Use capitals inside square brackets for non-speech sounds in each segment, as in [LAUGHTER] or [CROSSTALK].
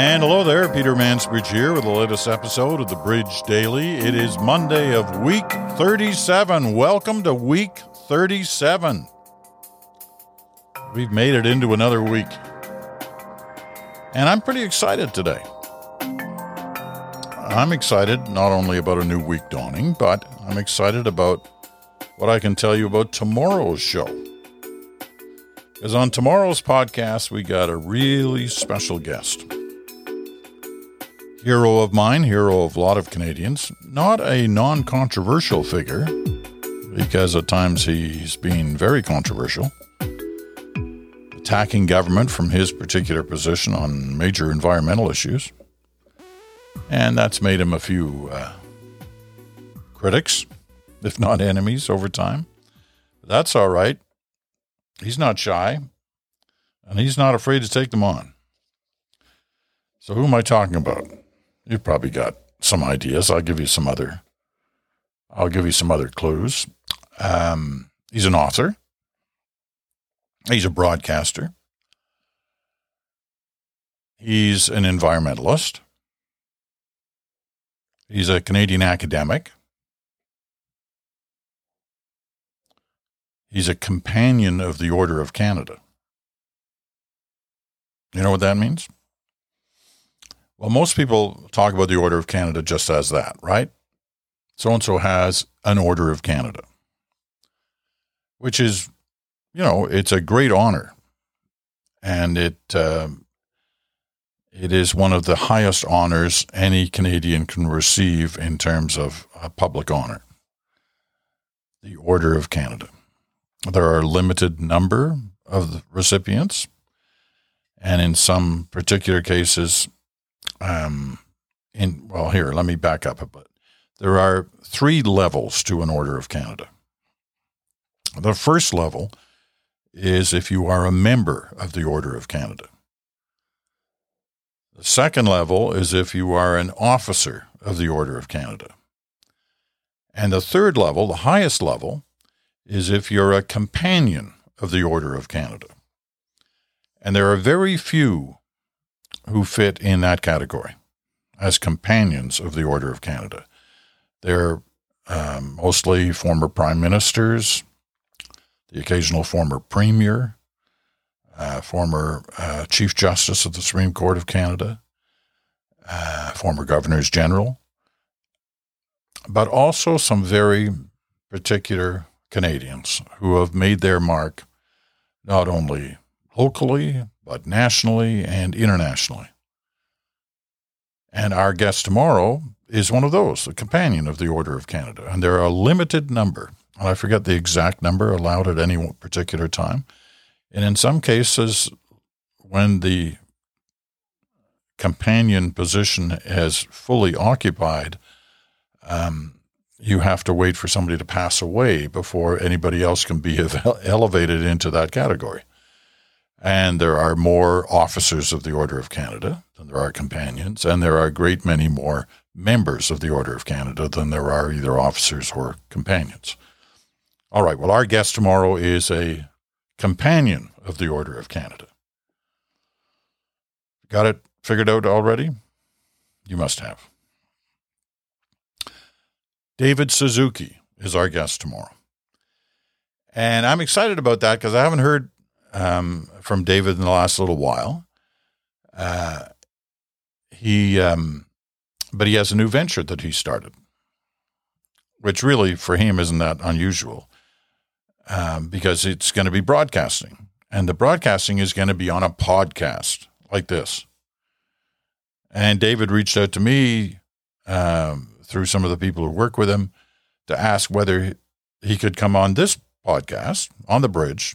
And hello there, Peter Mansbridge here with the latest episode of the Bridge Daily. It is Monday of week 37. Welcome to week 37. We've made it into another week. And I'm pretty excited today. I'm excited not only about a new week dawning, but I'm excited about what I can tell you about tomorrow's show. Because on tomorrow's podcast, we got a really special guest. Hero of mine, hero of a lot of Canadians, not a non controversial figure, because at times he's been very controversial, attacking government from his particular position on major environmental issues. And that's made him a few uh, critics, if not enemies, over time. That's all right. He's not shy, and he's not afraid to take them on. So, who am I talking about? You've probably got some ideas. I'll give you some other. I'll give you some other clues. Um, he's an author. He's a broadcaster. He's an environmentalist. He's a Canadian academic. He's a companion of the Order of Canada. You know what that means? Well, most people talk about the Order of Canada just as that, right? So and so has an Order of Canada, which is, you know, it's a great honor. And it, uh, it is one of the highest honors any Canadian can receive in terms of a public honor the Order of Canada. There are a limited number of recipients, and in some particular cases, um, in well, here let me back up a bit. There are three levels to an Order of Canada. The first level is if you are a member of the Order of Canada. The second level is if you are an officer of the Order of Canada. And the third level, the highest level, is if you're a companion of the Order of Canada. And there are very few who fit in that category as companions of the Order of Canada. They're um, mostly former prime ministers, the occasional former premier, uh, former uh, Chief Justice of the Supreme Court of Canada, uh, former governors general, but also some very particular Canadians who have made their mark not only locally, but nationally and internationally. And our guest tomorrow is one of those, a companion of the Order of Canada. And there are a limited number, and I forget the exact number allowed at any particular time. And in some cases, when the companion position is fully occupied, um, you have to wait for somebody to pass away before anybody else can be [LAUGHS] elevated into that category. And there are more officers of the Order of Canada than there are companions, and there are a great many more members of the Order of Canada than there are either officers or companions. All right, well, our guest tomorrow is a companion of the Order of Canada. Got it figured out already? You must have. David Suzuki is our guest tomorrow. And I'm excited about that because I haven't heard um, from David in the last little while. Uh, he, um, but he has a new venture that he started, which really for him isn't that unusual um, because it's going to be broadcasting. And the broadcasting is going to be on a podcast like this. And David reached out to me um, through some of the people who work with him to ask whether he could come on this podcast on the bridge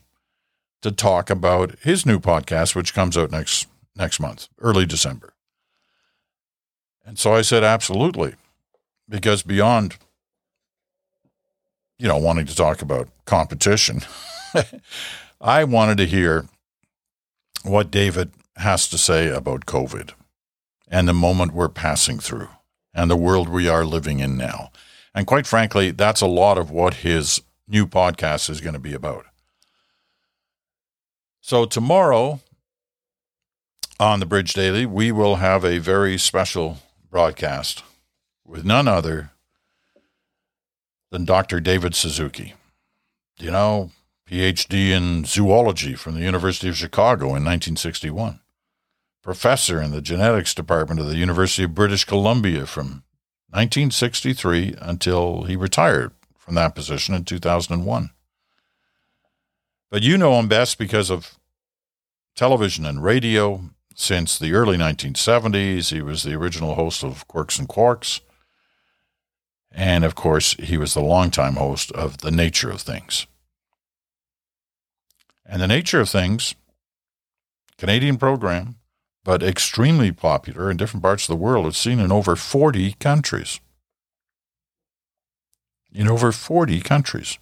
to talk about his new podcast, which comes out next next month, early December. And so I said, absolutely, because beyond, you know, wanting to talk about competition, [LAUGHS] I wanted to hear what David has to say about COVID and the moment we're passing through and the world we are living in now. And quite frankly, that's a lot of what his new podcast is going to be about. So tomorrow, on the Bridge Daily, we will have a very special broadcast with none other than Dr. David Suzuki. You know, PhD in zoology from the University of Chicago in 1961, professor in the genetics department of the University of British Columbia from 1963 until he retired from that position in 2001. But you know him best because of television and radio. Since the early 1970s, he was the original host of Quirks and Quarks. And of course, he was the longtime host of The Nature of Things. And The Nature of Things, Canadian program, but extremely popular in different parts of the world. It's seen in over 40 countries. In over 40 countries.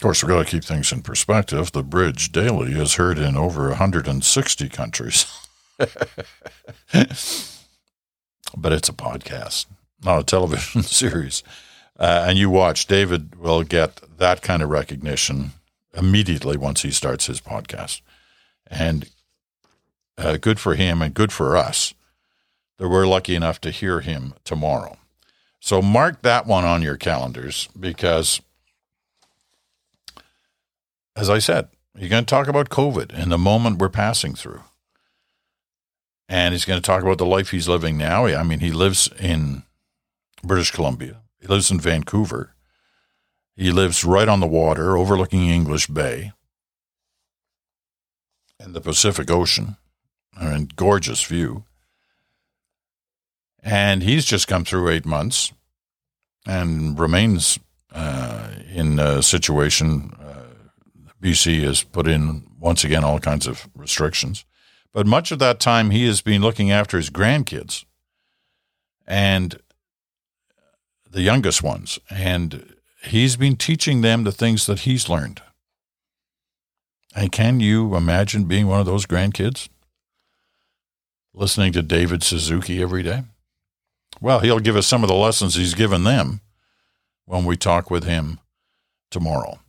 Of course, we've got to keep things in perspective. The Bridge Daily is heard in over 160 countries. [LAUGHS] but it's a podcast, not a television [LAUGHS] series. Uh, and you watch, David will get that kind of recognition immediately once he starts his podcast. And uh, good for him and good for us that we're lucky enough to hear him tomorrow. So mark that one on your calendars because as I said, you're going to talk about COVID and the moment we're passing through. And he's going to talk about the life he's living now. I mean, he lives in British Columbia, he lives in Vancouver, he lives right on the water overlooking English Bay and the Pacific Ocean. I mean, gorgeous view. And he's just come through eight months and remains uh, in a situation BC has put in, once again, all kinds of restrictions. But much of that time, he has been looking after his grandkids and the youngest ones. And he's been teaching them the things that he's learned. And can you imagine being one of those grandkids? Listening to David Suzuki every day? Well, he'll give us some of the lessons he's given them when we talk with him tomorrow.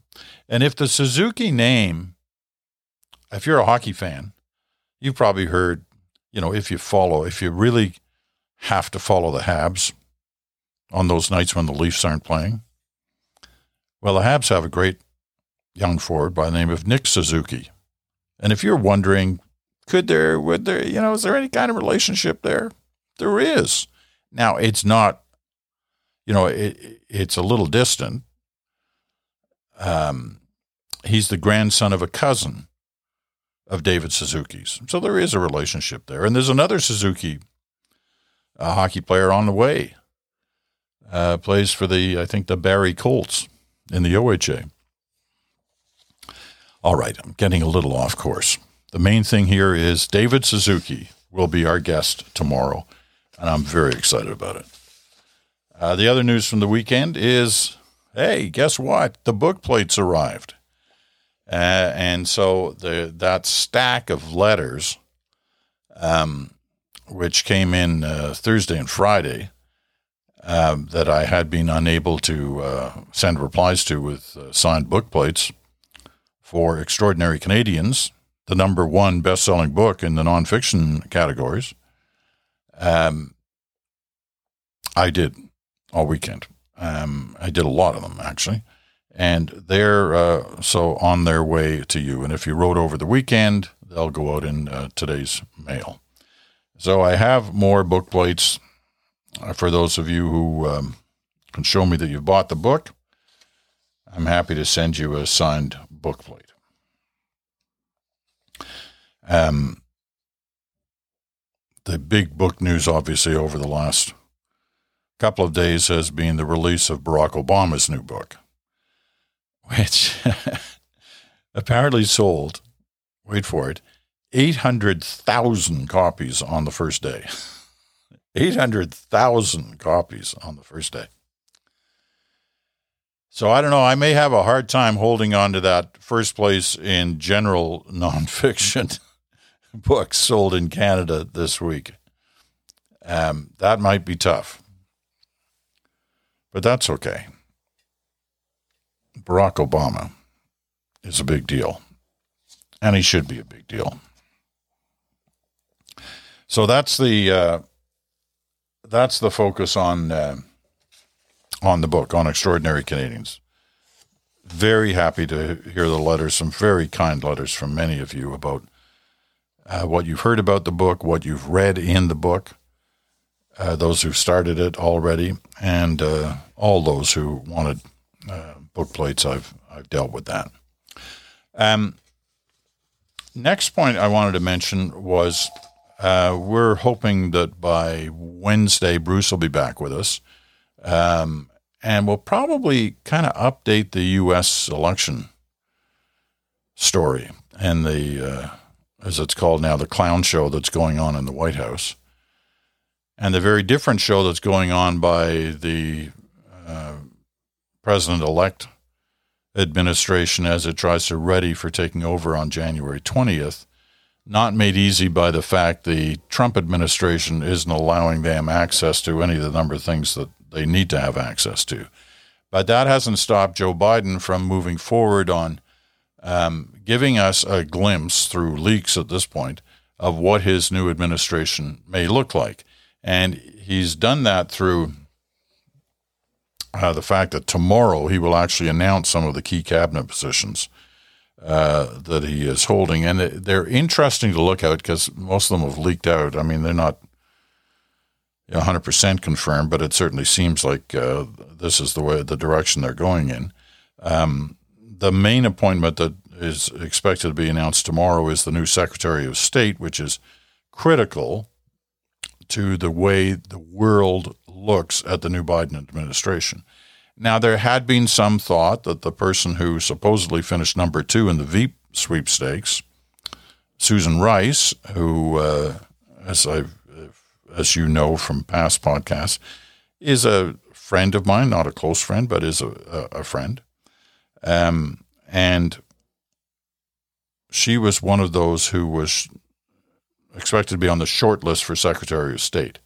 And if the Suzuki name, if you're a hockey fan, you've probably heard, you know, if you follow, if you really have to follow the Habs on those nights when the Leafs aren't playing, well, the Habs have a great young forward by the name of Nick Suzuki. And if you're wondering, could there, would there, you know, is there any kind of relationship there? There is. Now, it's not, you know, it, it's a little distant. Um, he's the grandson of a cousin of David Suzuki's. So there is a relationship there. And there's another Suzuki a hockey player on the way. Uh, plays for the, I think, the Barrie Colts in the OHA. All right, I'm getting a little off course. The main thing here is David Suzuki will be our guest tomorrow, and I'm very excited about it. Uh, the other news from the weekend is hey, guess what? The book plates arrived. Uh, and so the that stack of letters, um, which came in uh, Thursday and Friday, um, that I had been unable to uh, send replies to with uh, signed book plates for Extraordinary Canadians, the number one best-selling book in the nonfiction categories. Um, I did all weekend. Um, I did a lot of them actually and they're uh, so on their way to you. And if you wrote over the weekend, they'll go out in uh, today's mail. So I have more book plates uh, for those of you who um, can show me that you've bought the book. I'm happy to send you a signed book plate. Um, the big book news, obviously, over the last couple of days has been the release of Barack Obama's new book which [LAUGHS] apparently sold, wait for it, 800,000 copies on the first day. [LAUGHS] 800,000 copies on the first day. So I don't know. I may have a hard time holding on to that first place in general nonfiction [LAUGHS] books sold in Canada this week. Um, that might be tough, but that's okay. Barack Obama is a big deal, and he should be a big deal. So that's the uh, that's the focus on uh, on the book on extraordinary Canadians. Very happy to hear the letters, some very kind letters from many of you about uh, what you've heard about the book, what you've read in the book, uh, those who started it already, and uh, all those who wanted uh, book plates. I've I've dealt with that. Um, next point I wanted to mention was uh, we're hoping that by Wednesday Bruce will be back with us, um, and we'll probably kind of update the U.S. election story and the uh, as it's called now, the clown show that's going on in the White House, and the very different show that's going on by the uh, president elect administration as it tries to ready for taking over on January 20th. Not made easy by the fact the Trump administration isn't allowing them access to any of the number of things that they need to have access to. But that hasn't stopped Joe Biden from moving forward on um, giving us a glimpse through leaks at this point of what his new administration may look like. And he's done that through uh, the fact that tomorrow he will actually announce some of the key cabinet positions uh, that he is holding. And they're interesting to look at because most of them have leaked out. I mean, they're not 100% confirmed, but it certainly seems like uh, this is the way, the direction they're going in. Um, the main appointment that is expected to be announced tomorrow is the new Secretary of State, which is critical to the way the world looks at the new Biden administration. Now, there had been some thought that the person who supposedly finished number two in the Veep sweepstakes, Susan Rice, who, uh, as I, as you know from past podcasts, is a friend of mine, not a close friend, but is a, a, friend. Um, and she was one of those who was expected to be on the short list for Secretary of State.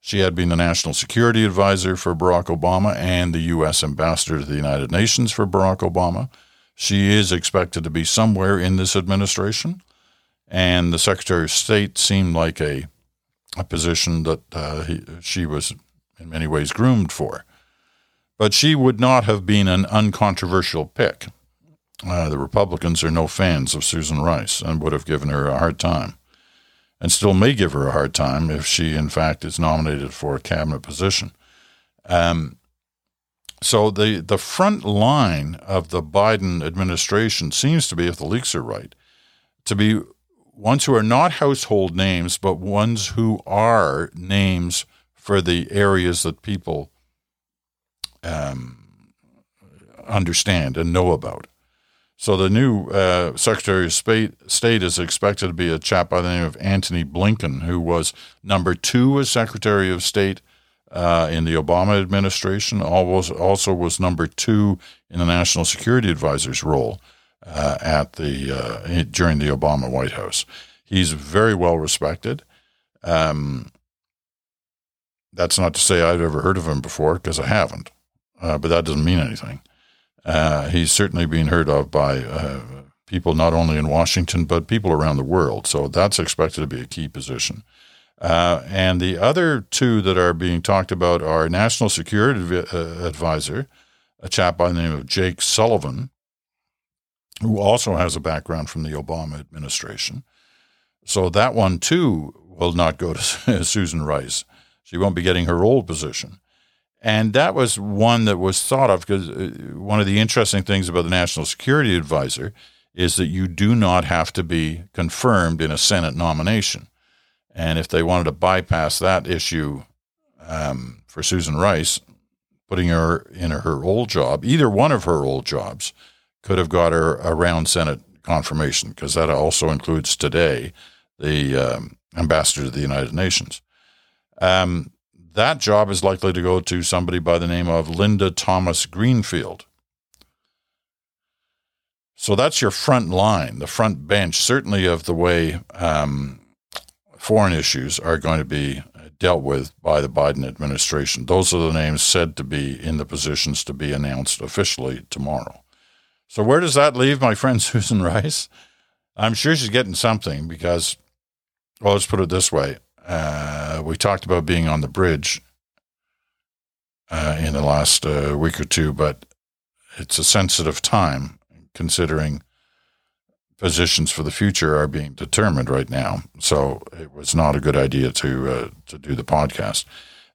She had been the national security advisor for Barack Obama and the U.S. ambassador to the United Nations for Barack Obama. She is expected to be somewhere in this administration, and the Secretary of State seemed like a, a position that uh, he, she was in many ways groomed for. But she would not have been an uncontroversial pick. Uh, the Republicans are no fans of Susan Rice and would have given her a hard time, and still may give her a hard time if she, in fact, is nominated for a cabinet position. Um, so the the front line of the Biden administration seems to be, if the leaks are right, to be ones who are not household names, but ones who are names for the areas that people um, understand and know about. So the new uh, Secretary of State is expected to be a chap by the name of Antony Blinken, who was number two as Secretary of State uh, in the Obama administration. Also, also was number two in the National Security Advisor's role uh, at the uh, during the Obama White House. He's very well respected. Um, that's not to say I've ever heard of him before because I haven't, uh, but that doesn't mean anything. Uh, he's certainly being heard of by uh, people not only in Washington, but people around the world. So that's expected to be a key position. Uh, and the other two that are being talked about are National Security uh, Advisor, a chap by the name of Jake Sullivan, who also has a background from the Obama administration. So that one too will not go to [LAUGHS] Susan Rice. She won't be getting her old position. And that was one that was thought of because uh, one of the interesting things about the National Security Advisor is that you do not have to be confirmed in a Senate nomination. And if they wanted to bypass that issue um, for Susan Rice, putting her in her old job, either one of her old jobs could have got her around Senate confirmation because that also includes today the um, ambassador to the United Nations. Um, that job is likely to go to somebody by the name of Linda Thomas Greenfield. So that's your front line, the front bench, certainly of the way um, foreign issues are going to be dealt with by the Biden administration. Those are the names said to be in the positions to be announced officially tomorrow. So, where does that leave my friend [LAUGHS] Susan Rice? I'm sure she's getting something because well, let's put it this way. Uh, we talked about being on the bridge uh, in the last uh, week or two, but it's a sensitive time considering positions for the future are being determined right now. So it was not a good idea to uh, to do the podcast.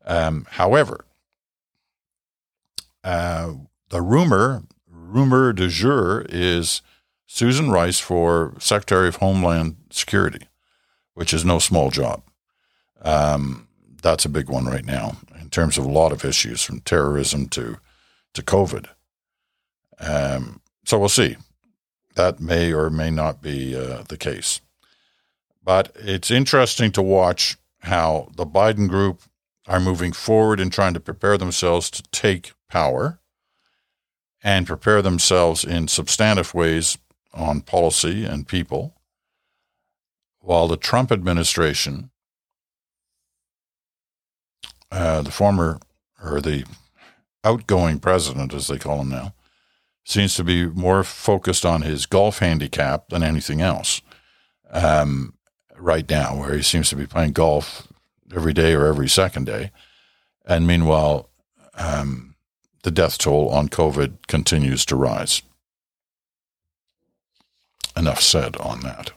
Um, however, uh, the rumor rumor de jour is Susan Rice for Secretary of Homeland Security, which is no small job. Um, that's a big one right now in terms of a lot of issues from terrorism to to COVID. Um, so we'll see. That may or may not be uh, the case. But it's interesting to watch how the Biden group are moving forward and trying to prepare themselves to take power and prepare themselves in substantive ways on policy and people, while the Trump administration, uh, the former or the outgoing president, as they call him now, seems to be more focused on his golf handicap than anything else um, right now, where he seems to be playing golf every day or every second day. And meanwhile, um, the death toll on COVID continues to rise. Enough said on that.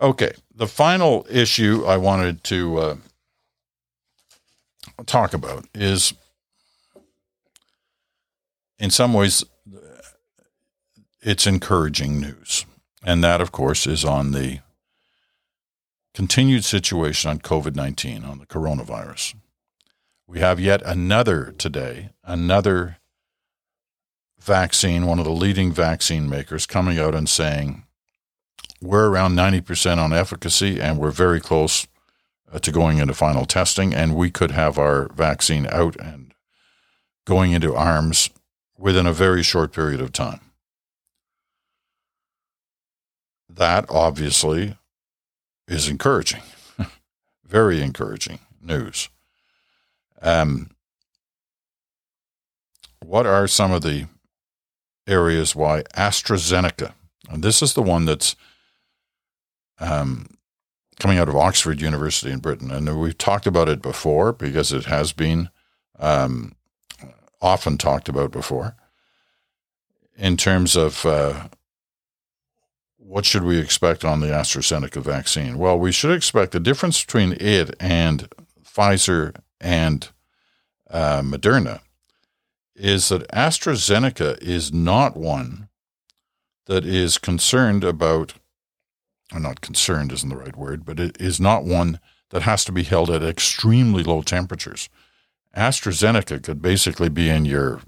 Okay, the final issue I wanted to uh, talk about is, in some ways, it's encouraging news. And that, of course, is on the continued situation on COVID 19, on the coronavirus. We have yet another today, another vaccine, one of the leading vaccine makers, coming out and saying we're around 90% on efficacy and we're very close to going into final testing, and we could have our vaccine out and going into arms within a very short period of time. That obviously is encouraging, [LAUGHS] very encouraging news. Um, what are some of the areas why AstraZeneca, and this is the one that's um, coming out of Oxford University in Britain, and we've talked about it before because it has been um, often talked about before in terms of uh, what should we expect on the AstraZeneca vaccine? Well, we should expect the difference between it and Pfizer and uh, Moderna is that AstraZeneca is not one that is concerned about, or not concerned isn't the right word, but it is not one that has to be held at extremely low temperatures. AstraZeneca could basically be in your,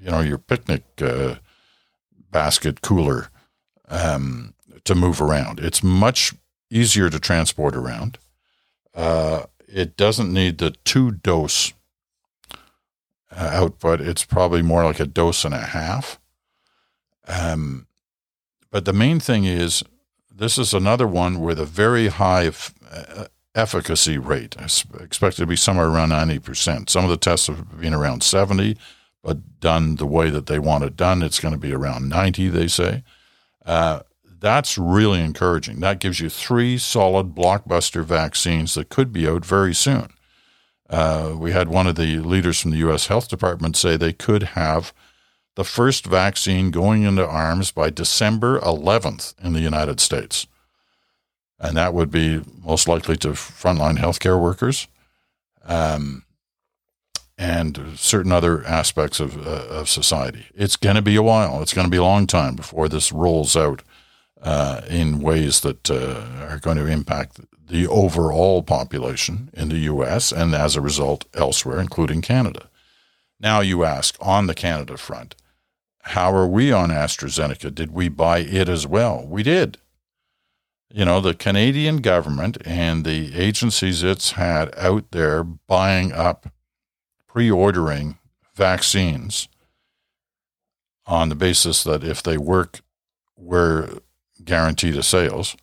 you know, your picnic uh, basket cooler um, to move around. It's much easier to transport around. Uh, it doesn't need the two dose uh, output. It's probably more like a dose and a half. Um, but the main thing is this is another one with a very high f- uh, efficacy rate. I expect it to be somewhere around 90%. Some of the tests have been around 70, but done the way that they want it done, it's going to be around 90, they say. Uh, that's really encouraging. That gives you three solid blockbuster vaccines that could be out very soon. Uh, we had one of the leaders from the U.S. Health Department say they could have the first vaccine going into arms by December 11th in the United States. And that would be most likely to frontline healthcare workers um, and certain other aspects of, uh, of society. It's going to be a while. It's going to be a long time before this rolls out uh, in ways that uh, are going to impact the overall population in the U.S. and as a result elsewhere, including Canada. Now you ask on the Canada front, how are we on AstraZeneca? Did we buy it as well? We did. You know, the Canadian government and the agencies it's had out there buying up, pre ordering vaccines on the basis that if they work, we're guaranteed a sales.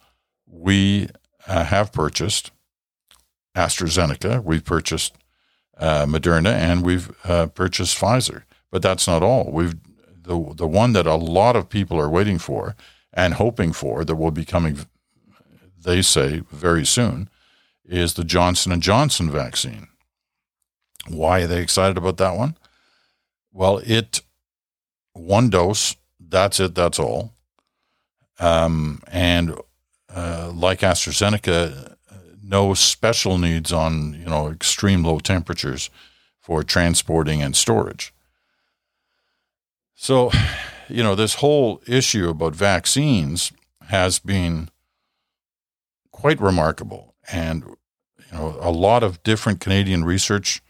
We uh, have purchased AstraZeneca, we've purchased uh, Moderna, and we've uh, purchased Pfizer. But that's not all. We've the the one that a lot of people are waiting for and hoping for that will be coming they say very soon, is the Johnson and Johnson vaccine. Why are they excited about that one? Well, it one dose, that's it, that's all. Um, and uh, like AstraZeneca, no special needs on you know extreme low temperatures for transporting and storage. So, you know, this whole issue about vaccines has been quite remarkable, and you know, a lot of different Canadian research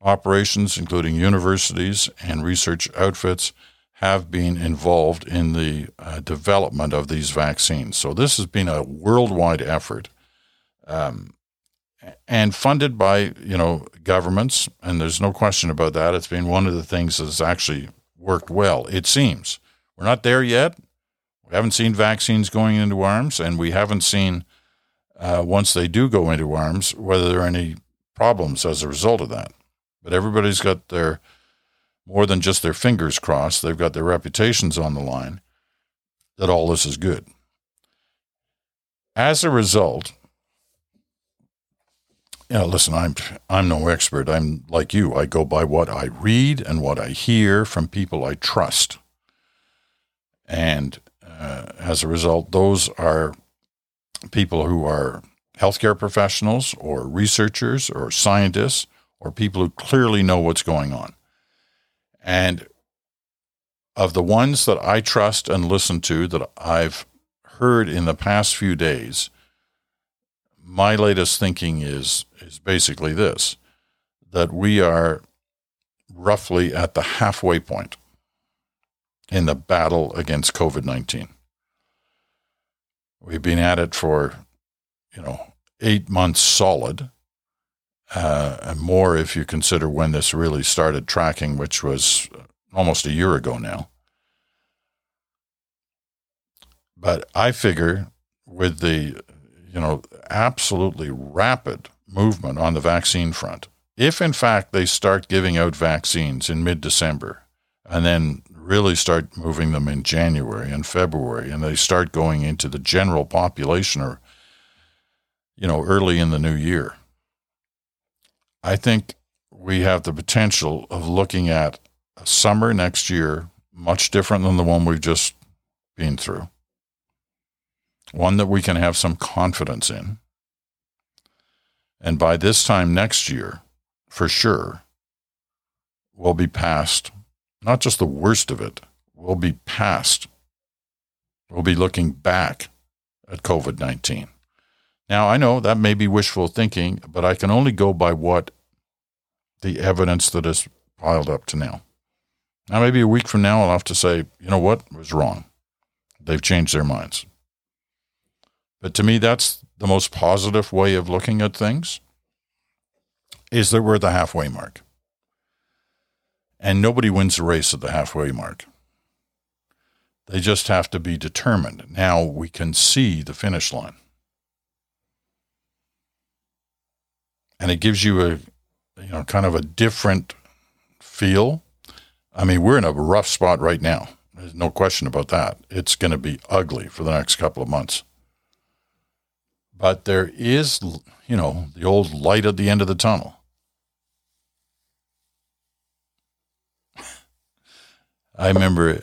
operations, including universities and research outfits, have been involved in the uh, development of these vaccines. So this has been a worldwide effort, um, and funded by you know governments. And there's no question about that. It's been one of the things that's actually worked well. It seems we're not there yet. We haven't seen vaccines going into arms, and we haven't seen uh, once they do go into arms whether there are any problems as a result of that. But everybody's got their more than just their fingers crossed, they've got their reputations on the line that all this is good. As a result, know, listen, I'm I'm no expert. I'm like you. I go by what I read and what I hear from people I trust. And uh, as a result, those are people who are healthcare professionals or researchers or scientists or people who clearly know what's going on. And of the ones that I trust and listen to that I've heard in the past few days, my latest thinking is is basically this that we are roughly at the halfway point in the battle against COVID 19. We've been at it for, you know, eight months solid uh, and more if you consider when this really started tracking, which was almost a year ago now. But I figure with the, you know, absolutely rapid movement on the vaccine front, if in fact they start giving out vaccines in mid December and then really start moving them in January and February and they start going into the general population or, you know, early in the new year, I think we have the potential of looking at a summer next year much different than the one we've just been through. One that we can have some confidence in. And by this time next year, for sure, we'll be past not just the worst of it, we'll be past, we'll be looking back at COVID 19. Now, I know that may be wishful thinking, but I can only go by what the evidence that has piled up to now. Now, maybe a week from now, I'll have to say, you know what was wrong. They've changed their minds. But to me, that's the most positive way of looking at things is that we're at the halfway mark. And nobody wins the race at the halfway mark. They just have to be determined. Now we can see the finish line. and it gives you a you know kind of a different feel. I mean, we're in a rough spot right now. There's no question about that. It's going to be ugly for the next couple of months. But there is, you know, the old light at the end of the tunnel. [LAUGHS] I remember,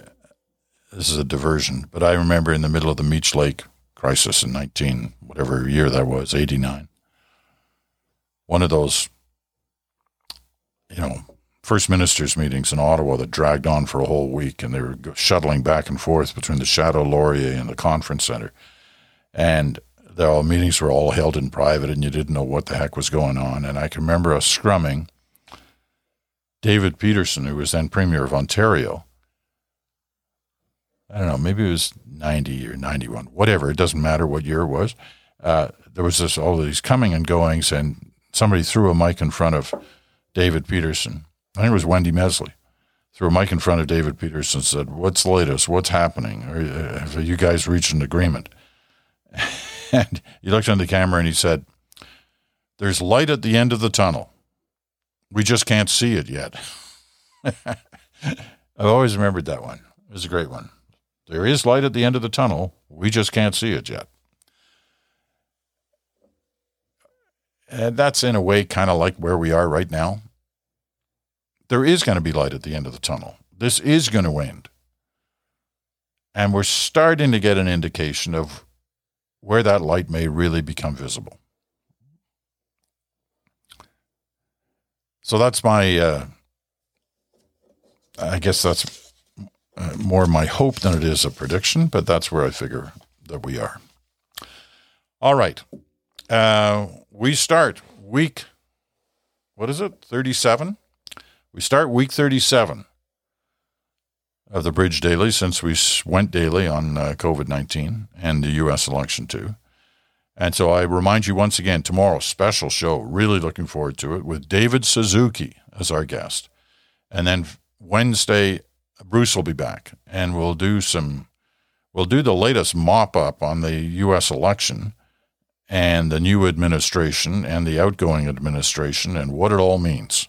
this is a diversion, but I remember in the middle of the Meech Lake crisis in 19, whatever year that was, 89 one of those, you know, first ministers meetings in Ottawa that dragged on for a whole week, and they were shuttling back and forth between the Chateau Laurier and the conference center, and the all meetings were all held in private, and you didn't know what the heck was going on. And I can remember us scrumming. David Peterson, who was then Premier of Ontario, I don't know, maybe it was 90 or 91, whatever. It doesn't matter what year it was. Uh, there was this all these coming and goings, and somebody threw a mic in front of David Peterson. I think it was Wendy Mesley. Threw a mic in front of David Peterson and said, What's the latest? What's happening? Uh, have you guys reached an agreement? And he looked into the camera and he said, There's light at the end of the tunnel. We just can't see it yet. [LAUGHS] I've always remembered that one. It was a great one. There is light at the end of the tunnel. We just can't see it yet. And that's in a way kind of like where we are right now. There is going to be light at the end of the tunnel. This is going to end. And we're starting to get an indication of where that light may really become visible. So that's my, uh, I guess that's uh, more my hope than it is a prediction, but that's where I figure that we are. All right. Uh, we start week, what is it, 37? We start week 37 of the Bridge Daily since we went daily on uh, COVID 19 and the U.S. election too. And so I remind you once again tomorrow, special show. Really looking forward to it with David Suzuki as our guest. And then Wednesday, Bruce will be back and we'll do some, we'll do the latest mop up on the U.S. election and the new administration and the outgoing administration and what it all means.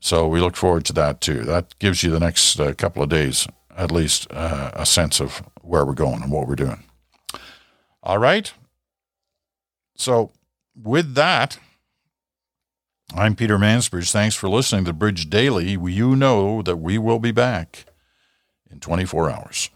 So we look forward to that too. That gives you the next uh, couple of days, at least, uh, a sense of where we're going and what we're doing. All right. So, with that, I'm Peter Mansbridge. Thanks for listening to Bridge Daily. You know that we will be back in 24 hours.